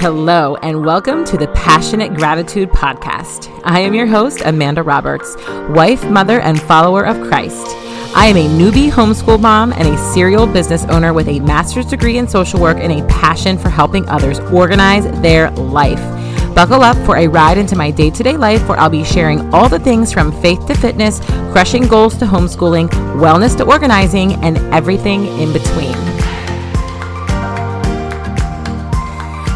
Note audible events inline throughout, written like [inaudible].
Hello, and welcome to the Passionate Gratitude Podcast. I am your host, Amanda Roberts, wife, mother, and follower of Christ. I am a newbie homeschool mom and a serial business owner with a master's degree in social work and a passion for helping others organize their life. Buckle up for a ride into my day to day life where I'll be sharing all the things from faith to fitness, crushing goals to homeschooling, wellness to organizing, and everything in between.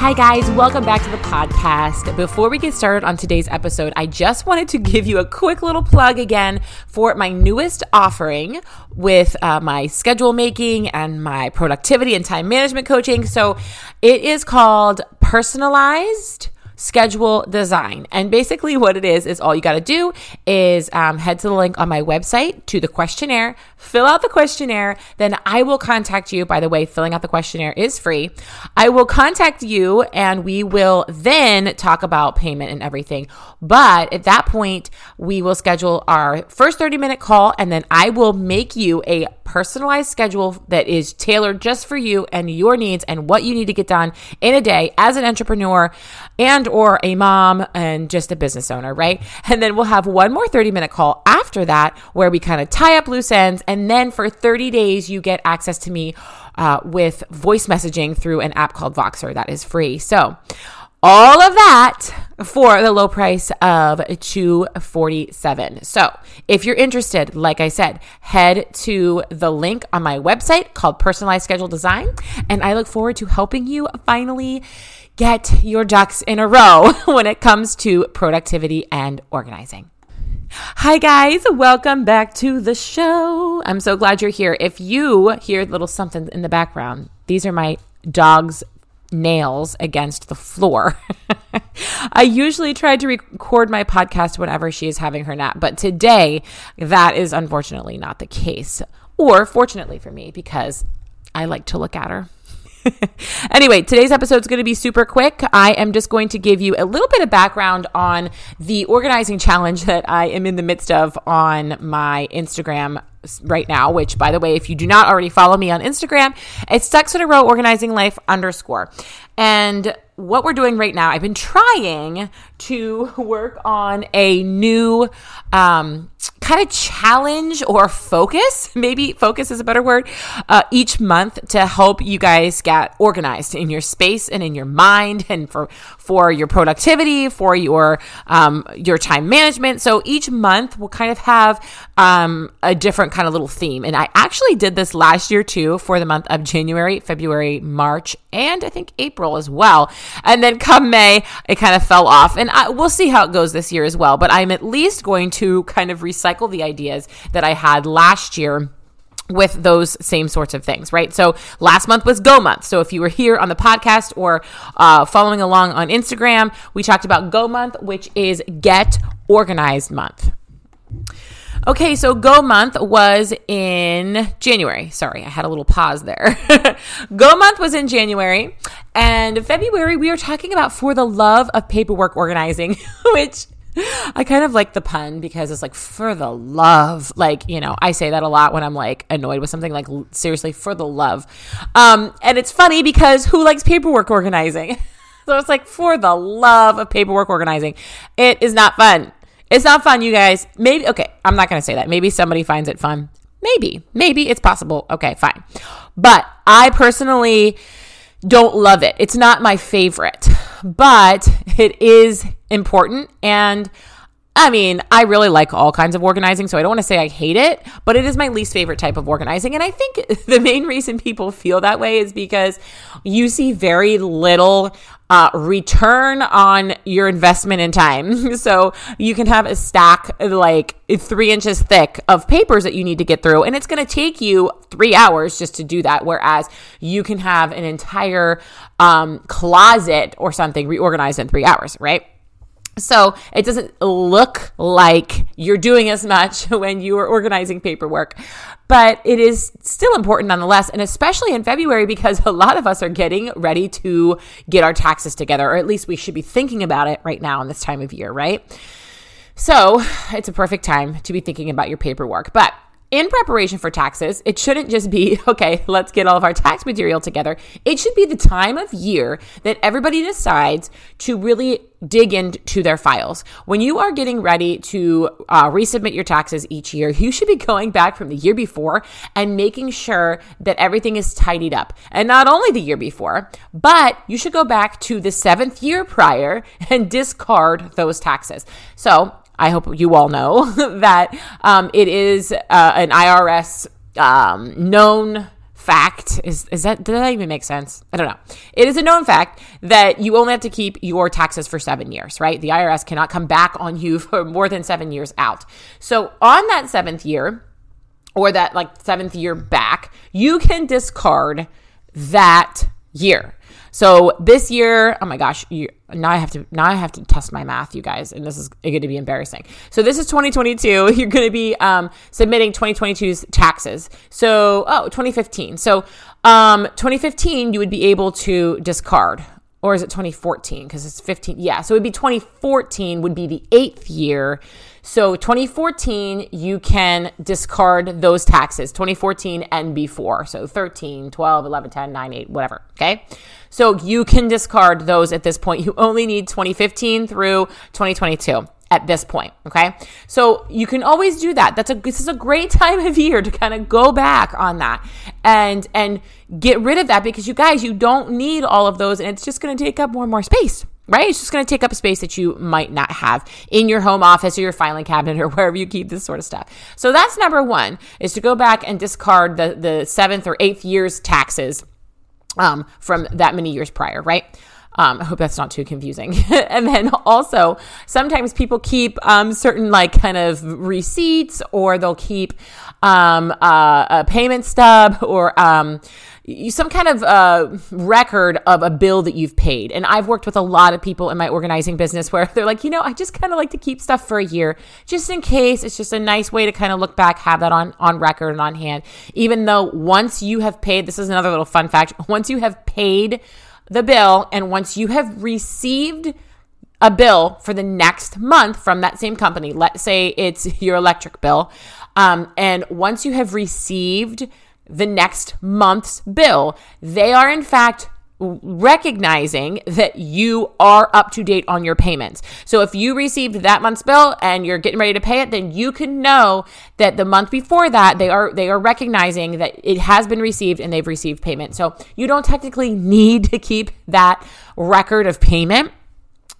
Hi, guys, welcome back to the podcast. Before we get started on today's episode, I just wanted to give you a quick little plug again for my newest offering with uh, my schedule making and my productivity and time management coaching. So it is called Personalized schedule design. And basically, what it is, is all you got to do is um, head to the link on my website to the questionnaire, fill out the questionnaire, then I will contact you. By the way, filling out the questionnaire is free. I will contact you and we will then talk about payment and everything. But at that point, we will schedule our first 30 minute call and then I will make you a personalized schedule that is tailored just for you and your needs and what you need to get done in a day as an entrepreneur and or a mom and just a business owner, right? And then we'll have one more 30 minute call after that where we kind of tie up loose ends and then for 30 days you get access to me uh, with voice messaging through an app called Voxer that is free. So all of that for the low price of 247 so if you're interested like i said head to the link on my website called personalized schedule design and i look forward to helping you finally get your ducks in a row [laughs] when it comes to productivity and organizing Hi, guys. Welcome back to the show. I'm so glad you're here. If you hear a little something in the background, these are my dog's nails against the floor. [laughs] I usually try to record my podcast whenever she is having her nap, but today that is unfortunately not the case. Or fortunately for me, because I like to look at her. [laughs] anyway, today's episode is going to be super quick. I am just going to give you a little bit of background on the organizing challenge [laughs] that I am in the midst of on my Instagram right now, which by the way, if you do not already follow me on Instagram, it's Ducks in a Row Organizing Life underscore. And what we're doing right now, I've been trying to work on a new um, kind of challenge or focus. [laughs] Maybe focus is a better word. Uh, each month to help you guys get organized in your space and in your mind, and for for your productivity, for your um, your time management. So each month we'll kind of have um, a different kind of little theme. And I actually did this last year too for the month of January, February, March, and I think April as well. And then come May, it kind of fell off. And I, we'll see how it goes this year as well. But I'm at least going to kind of recycle the ideas that I had last year with those same sorts of things, right? So last month was Go Month. So if you were here on the podcast or uh, following along on Instagram, we talked about Go Month, which is Get Organized Month. Okay, so Go Month was in January. Sorry, I had a little pause there. [laughs] Go Month was in January. And February, we are talking about For the Love of Paperwork Organizing, [laughs] which I kind of like the pun because it's like for the love. Like, you know, I say that a lot when I'm like annoyed with something, like seriously, for the love. Um, and it's funny because who likes paperwork organizing? [laughs] so it's like for the love of paperwork organizing. It is not fun. It's not fun, you guys. Maybe, okay, I'm not going to say that. Maybe somebody finds it fun. Maybe, maybe it's possible. Okay, fine. But I personally don't love it. It's not my favorite, but it is important. And I mean, I really like all kinds of organizing, so I don't want to say I hate it, but it is my least favorite type of organizing. And I think [laughs] the main reason people feel that way is because you see very little uh, return on your investment in time. [laughs] so you can have a stack like three inches thick of papers that you need to get through, and it's going to take you three hours just to do that. Whereas you can have an entire um, closet or something reorganized in three hours, right? So it doesn't look like you're doing as much [laughs] when you are organizing paperwork, but it is still important nonetheless. And especially in February, because a lot of us are getting ready to get our taxes together, or at least we should be thinking about it right now in this time of year, right? So it's a perfect time to be thinking about your paperwork. But in preparation for taxes, it shouldn't just be, [laughs] okay, let's get all of our tax material together. It should be the time of year that everybody decides to really dig into their files. When you are getting ready to uh, resubmit your taxes each year, you should be [laughs] going back from the year before and making sure that everything is tidied up. And not only the year before, but you should go back to the seventh year prior [laughs] and discard those taxes. So I hope you all know [laughs] that um, it is uh, an IRS um, known fact. Is is that did that even make sense? I don't know. It is a known fact that you only have to keep your taxes for seven years, right? The IRS cannot come back on you [laughs] for more than seven years out. So on that seventh year, or that like seventh year back, you can discard that year. So this year, oh my gosh, you, now I have to now I have to test my math, you guys, and this is going to be embarrassing. So this is 2022. [laughs] You're going to be um, submitting 2022's taxes. So oh, 2015. So um, 2015, you would be able to discard or is it 2014 because it's 15 yeah so it would be 2014 would be the eighth year so 2014 you can discard those taxes 2014 and before so 13 12 11 10 9 8 whatever okay so you can discard those at this point. You only need 2015 through 2022 at this point. Okay. So you can always do that. That's a, this is a great [laughs] time of year to kind of go back on that and, and get rid of that because you guys, you don't need all of those and it's just going to take up more and more space. Right? It's just going to take up space that you might not have in your home office or your filing cabinet or [laughs] wherever you keep this sort of stuff. So that's number one is to go back and discard the, the seventh or eighth year's taxes um, from that many years prior, right? Um, I hope that's not too confusing. [laughs] and then also, sometimes people keep um, certain like kind of receipts, or they'll keep um, uh, a payment stub, or um, some kind of uh, record of a bill that you've paid. And I've worked with a lot of people in my organizing business where [laughs] they're like, you know, I just kind of like to keep stuff for a year, just in case. It's just a nice way to kind of look back, have that on on record and on hand. Even though once you have paid, this is another little fun fact. Once you have paid the bill and once you have received a bill for the next month from that same company, let's say it's [laughs] your electric bill, um, and once you have received the next month's bill, they are in fact recognizing that you are up to date on your payments. So if you received that month's bill and you're getting ready to pay it, then you can know that the month before that they are they are recognizing that it has been received and they've received payment. So you don't technically need to keep that record of payment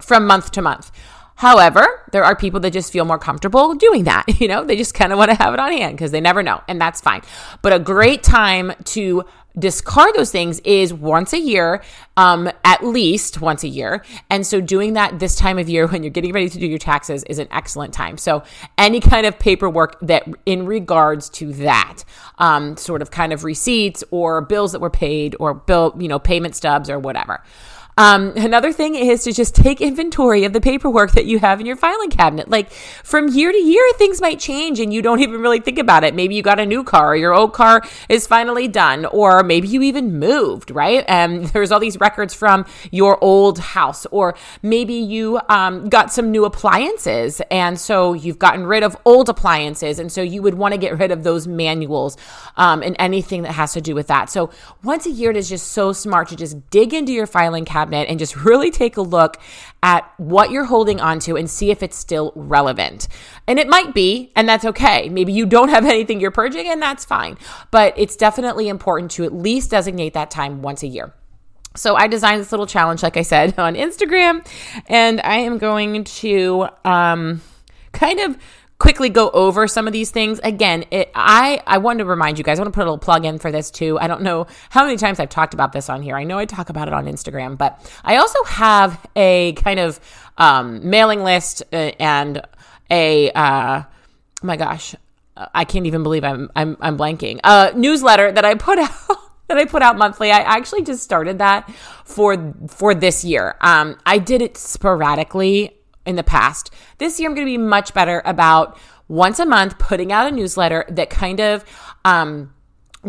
from month to month. However, there are people that just feel more comfortable doing that. [laughs] You know, they just kind of want to have it on hand because they never know, and that's fine. But a great time to discard those things is once a year, um, at least once a year. And so doing that this time of year [laughs] when you're getting ready to do your taxes is an excellent time. So any kind of paperwork that in regards to that, um, sort of kind of receipts or bills that were paid or bill, you know, payment stubs or whatever. Um, another thing is to just take inventory of the paperwork that you have in your filing cabinet. Like from year to year, things might change and you don't even really think about it. Maybe you got a new car, or your old car is finally done, or maybe you even moved, right? And [laughs] there's all these records from your old house, or maybe you um, got some new appliances, and so you've gotten rid of old appliances, and so you would want to get rid of those manuals um, and anything that has to do with that. So once a year, it is just so smart to just dig into your filing cabinet cabinet and just really take a look at what you're holding onto and see if it's still relevant. And it might be, and that's okay. Maybe you don't have [laughs] anything you're purging, and that's fine. But it's definitely important to at least designate that time once a year. So I designed this little challenge, like I said, [laughs] on Instagram, and I am going to um, kind of quickly go over some of these things. Again, it, I, I wanted to remind you guys, I want to put a little plug in for this too. I don't know how many times I've talked about this on here. I know I talk about it on Instagram, but I also have a kind of um, mailing list uh, and a, uh, oh my gosh, I can't even believe I'm, I'm, I'm blanking, a newsletter that I put [laughs] out. that I put out monthly. I actually just started that for for this year. Um, I did it sporadically in the past. This year, I'm going to be much better about once a month putting out a newsletter that kind of um,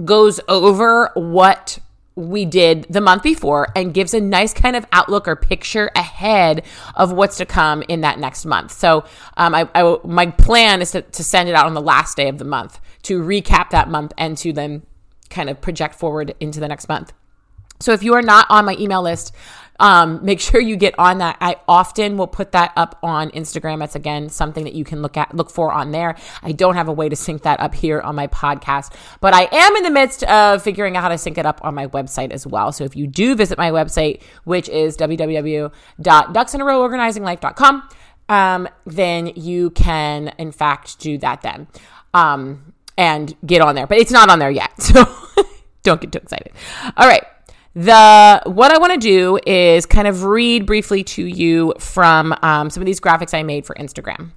goes over what we did the month before and gives a nice kind of outlook or picture ahead of what's to come in that next month. So, um, I, I, my plan is to, to send it out on the last day of the month to recap that month and to then kind of project forward into the next month. So, if you are not on my email list, um, make sure you get on that. I often will put that up on Instagram. That's again something that you can look at, look for on there. I don't have a way to sync that up here on my podcast, but I am in the midst of figuring out how to sync it up on my website as well. So if you do visit my website, which is www.ducksinaroworganizinglife.com, um, then you can in fact do that then. Um, and get on there, but it's not on there yet. [laughs] So don't get too excited. All right. The what I want to do is kind of read briefly to you from um, some of these graphics I made for Instagram.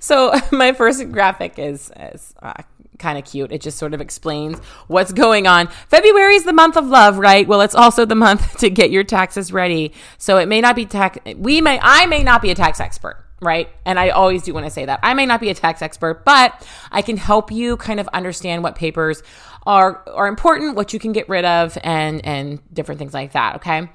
So [laughs] my first graphic is, is uh, kind of cute. It just sort of explains what's going on. February is the month of love, right? Well, it's also the [laughs] month to get your taxes ready. So it may not be tax. We may. I may not be a tax expert right? And I always do want to say that. I may not be a tax expert, but I can help you kind of understand what papers are are important, what you can get rid of, and and different things like that. Okay,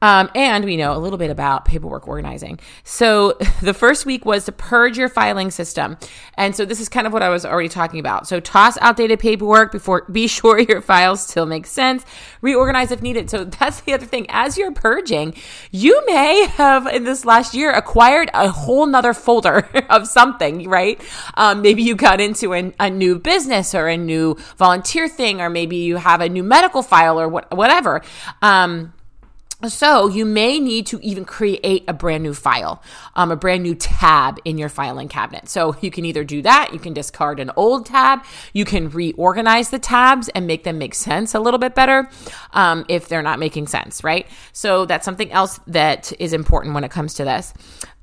um, and we know a little bit about paperwork organizing. So [laughs] the first week was to purge your filing system, and so this is kind of what I was already talking about. So toss outdated paperwork before. [laughs] Be sure your files still make sense. Reorganize if needed. So [laughs] that's the other thing. As you're purging, you may have in this last year acquired a whole nother folder of something, right? Um, maybe you got into an, a new business or a new volunteer thing, or maybe you have a new medical file or what, whatever. Um, so you may need to even create a brand new file, um, a brand new tab in your filing cabinet. So you can either do that, you can discard an old tab, you can reorganize the tabs and make them make sense a little bit better um, if they're not making sense, right? So that's something else that is important when it comes to this.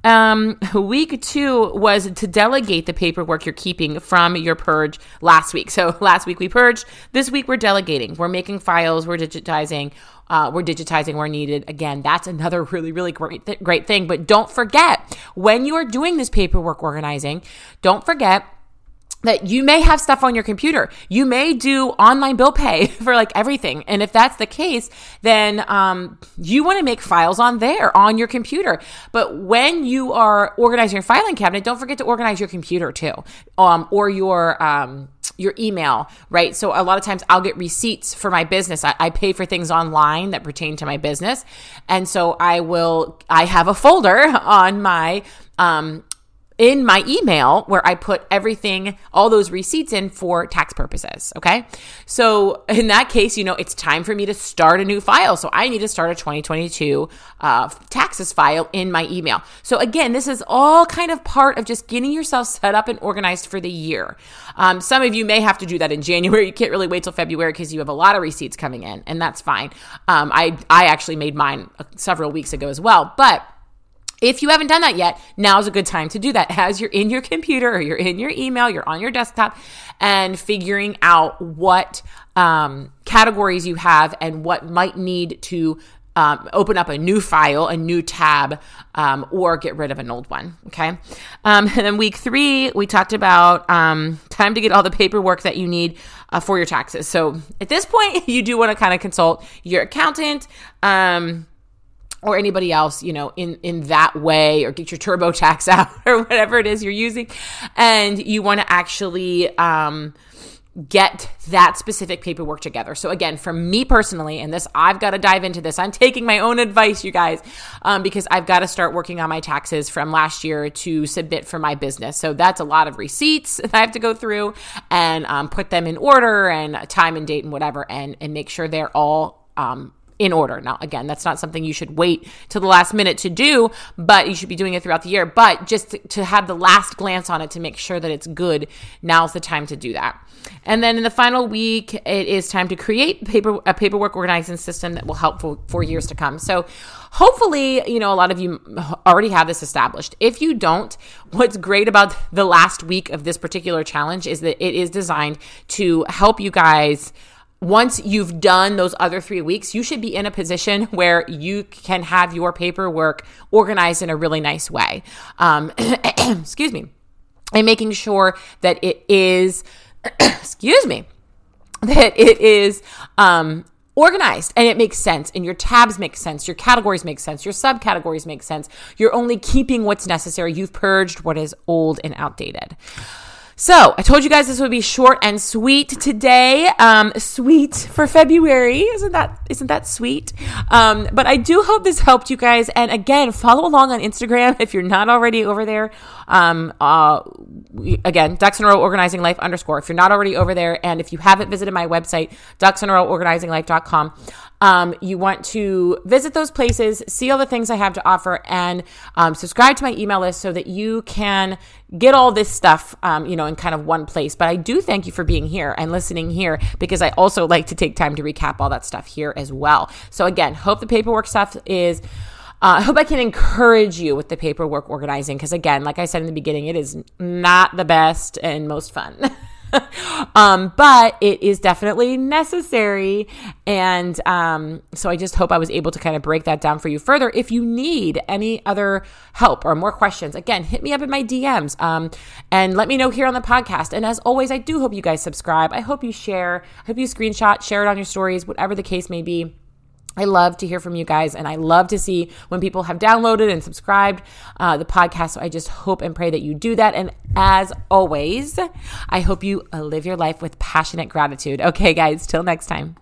Um, week two was to delegate the paperwork you're keeping from your purge last week. So [laughs] last week we purged. This week we're delegating. We're making files. We're digitizing. Uh, we're digitizing where needed. Again, that's another [laughs] really, really great, th- great thing. But don't forget when you are doing this paperwork organizing, don't forget that you may have stuff on your computer. You may do online bill pay [laughs] for like everything. And if that's the case, then um, you want to make files on there on your computer. But when you are organizing your filing cabinet, don't forget to organize your computer too, um, or your um, your email, right? So a lot of times I'll get receipts for my business. I, I, pay for things online that pertain to my business. And so I will, I have a folder [laughs] on my, um, in my email where I put everything, all those receipts in for tax purposes. Okay. So in that case, you know, it's time for me to start a new file. So I need to start a 2022 uh, taxes file in my email. So again, this is all kind of part of just getting yourself set up and organized for the year. Um, some of you may have to do that in [laughs] January. You can't really wait till February because you have a lot of receipts coming in, and that's fine. Um, I I actually made mine several weeks ago as well, but if you haven't done that yet, now's a good time to do that [laughs] as you're in your computer or you're in your email, you're on your desktop, and figuring out what um, categories you have and what might need to um, open up a new file, a new tab, um, or get rid of an old one. Okay. Um, [laughs] and then week three, we talked about um, time to get all the paperwork that you need uh, for your taxes. So at this point, [laughs] you do want to kind of consult your accountant. Um, or anybody else, you know, in in that way, or get your TurboTax [laughs] out, or whatever it is you're using, and you want to actually um, get that specific paperwork together. So again, for me personally, and this I've got to dive into this. I'm taking my own advice, you guys, um, because I've got to start working on my taxes from last year to submit for my business. So that's a lot of receipts [laughs] that I have to go through and um, put them in order and time and date and whatever, and and make sure they're all um, in order. Now, again, that's not something you should wait to the last minute to do, but you should be doing it throughout the year. But just to, to have the last glance on it to make sure that it's good, now's the time to do that. And then in the final week, it is time to create paper, a paperwork organizing system that will help for, for years to come. So hopefully, you know, a lot of you already have this established. If you don't, what's great about the last week of this particular challenge is that it is designed to help you guys once you've done those other three weeks, you should be in a position where you can have your paperwork organized in a really nice way. Um, [clears throat] excuse me. And making sure that it is, [clears throat] excuse me, that it is um, organized and it makes sense and your tabs make sense your categories make sense your subcategories make sense you're only keeping what's necessary you've purged what is old and outdated so I told you guys this would be short and sweet today. Um, sweet for February, isn't that isn't that sweet? Um, but I do hope this helped you guys. And again, follow along on Instagram if you're not already over there. Um, uh, again, ducks in a row organizing life underscore. If you're not already over there, and if you haven't visited my website, ducks um, you want to visit those places, see all the things I have to offer, and um, subscribe to my email list so that you can get all this stuff, um, you know, in kind of one place. But I do thank you for being here and listening here because I also like to take time to recap all that stuff here as well. So again, hope the paperwork stuff is. Uh, I hope I can encourage you with the paperwork organizing because, again, like I said in the beginning, it is not the best and most fun. [laughs] [laughs] um, but it is definitely necessary. And um, so I just hope I was able to kind of break that down for you further. If you need any other help or more questions, again, hit me up in my DMs um, and let me know here on the podcast. And as always, I do hope you guys subscribe. I hope you share. I hope you screenshot, share it on your stories, whatever the case may be. I love to hear from you guys, and I love to see when people have downloaded and subscribed uh, the podcast. So I just hope and pray that you do that. And as always, I hope you uh, live your life with passionate gratitude. Okay, guys, till next time.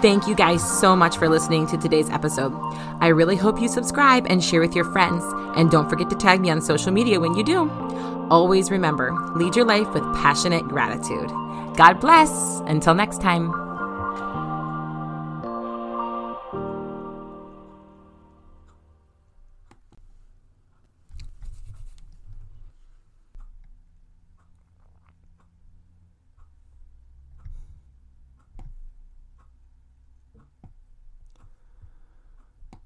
Thank you guys so much for listening to today's episode. I really hope you subscribe and share with your friends. And don't forget to tag me on social media when you do. Always remember lead your life with passionate gratitude. God bless. Until next time.